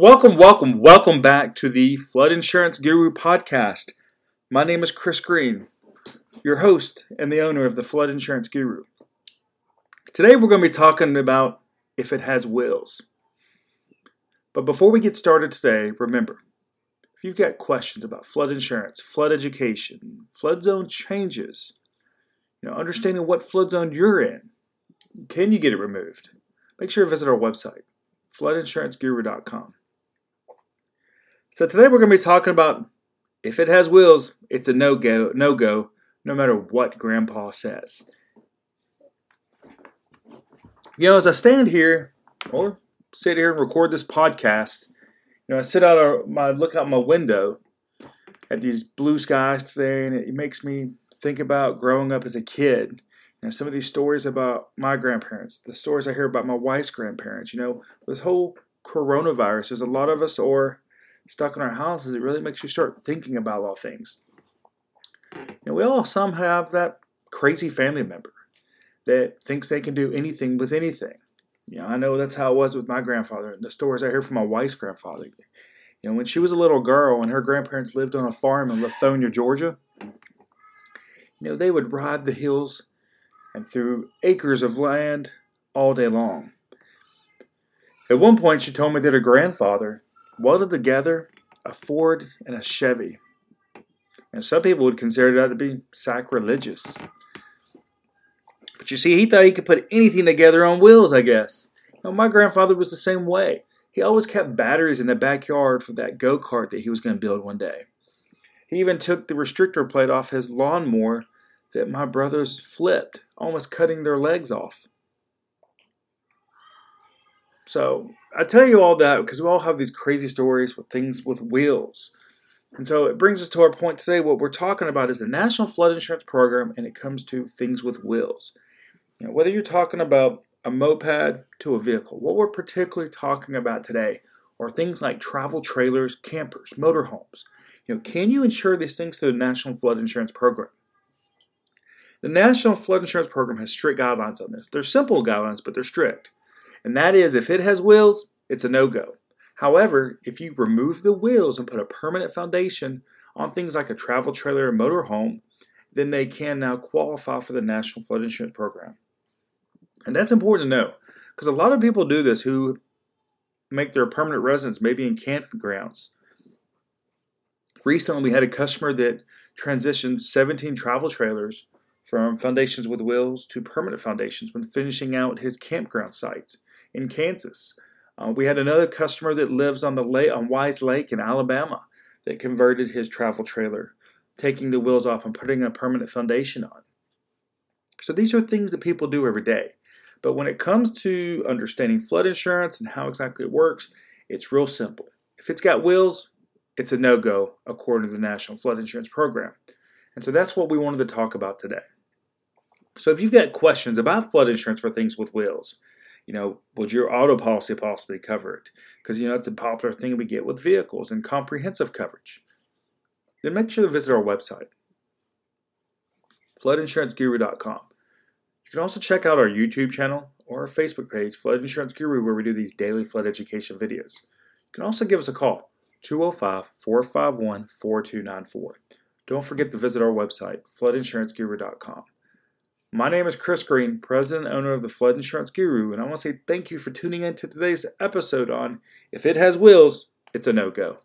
Welcome, welcome, welcome back to the Flood Insurance Guru podcast. My name is Chris Green, your host and the owner of the Flood Insurance Guru. Today we're going to be talking about if it has wills. But before we get started today, remember if you've got questions about flood insurance, flood education, flood zone changes, you know, understanding what flood zone you're in, can you get it removed? Make sure to visit our website, floodinsuranceguru.com. So today we're going to be talking about if it has wheels, it's a no go, no go, no matter what Grandpa says. You know, as I stand here or sit here and record this podcast, you know, I sit out or my look out my window at these blue skies today, and it makes me think about growing up as a kid. You know, some of these stories about my grandparents, the stories I hear about my wife's grandparents. You know, this whole coronavirus, there's a lot of us are stuck in our houses. It really makes you start thinking about all things. Know, we all some have that crazy family member that thinks they can do anything with anything. You know, I know that's how it was with my grandfather. The stories I hear from my wife's grandfather. You know, when she was a little girl and her grandparents lived on a farm in Lithonia, Georgia, you know, they would ride the hills and through acres of land all day long. At one point, she told me that her grandfather welded together a Ford and a Chevy. And some people would consider that to be sacrilegious. But you see, he thought he could put anything together on wheels, I guess. Know, my grandfather was the same way. He always kept batteries in the backyard for that go kart that he was going to build one day. He even took the restrictor plate off his lawnmower that my brothers flipped, almost cutting their legs off. So I tell you all that because we all have these crazy stories with things with wheels. And so it brings us to our point today. What we're talking about is the National Flood Insurance Program, and it comes to things with wheels. You know, whether you're talking about a moped to a vehicle, what we're particularly talking about today are things like travel trailers, campers, motorhomes. You know, can you insure these things through the National Flood Insurance Program? The National Flood Insurance Program has strict guidelines on this. They're simple guidelines, but they're strict. And that is if it has wheels, it's a no go. However, if you remove the wheels and put a permanent foundation on things like a travel trailer or motorhome, then they can now qualify for the National Flood Insurance Program. And that's important to know because a lot of people do this who make their permanent residence maybe in campgrounds. Recently, we had a customer that transitioned 17 travel trailers from foundations with wheels to permanent foundations when finishing out his campground site in Kansas. Uh, we had another customer that lives on the lake on Weiss Lake in Alabama that converted his travel trailer, taking the wheels off and putting a permanent foundation on. So these are things that people do every day. But when it comes to understanding flood insurance and how exactly it works, it's real simple. If it's got wheels, it's a no go according to the National Flood Insurance Program. And so that's what we wanted to talk about today. So if you've got questions about flood insurance for things with wheels, you know, would your auto policy possibly cover it? Because, you know, it's a popular thing we get with vehicles and comprehensive coverage. Then make sure to visit our website, floodinsuranceguru.com. You can also check out our YouTube channel or our Facebook page, Flood Insurance Guru, where we do these daily flood education videos. You can also give us a call, 205 451 4294. Don't forget to visit our website, floodinsuranceguru.com. My name is Chris Green, president and owner of the Flood Insurance Guru, and I want to say thank you for tuning in to today's episode on If It Has Wheels, It's a No Go.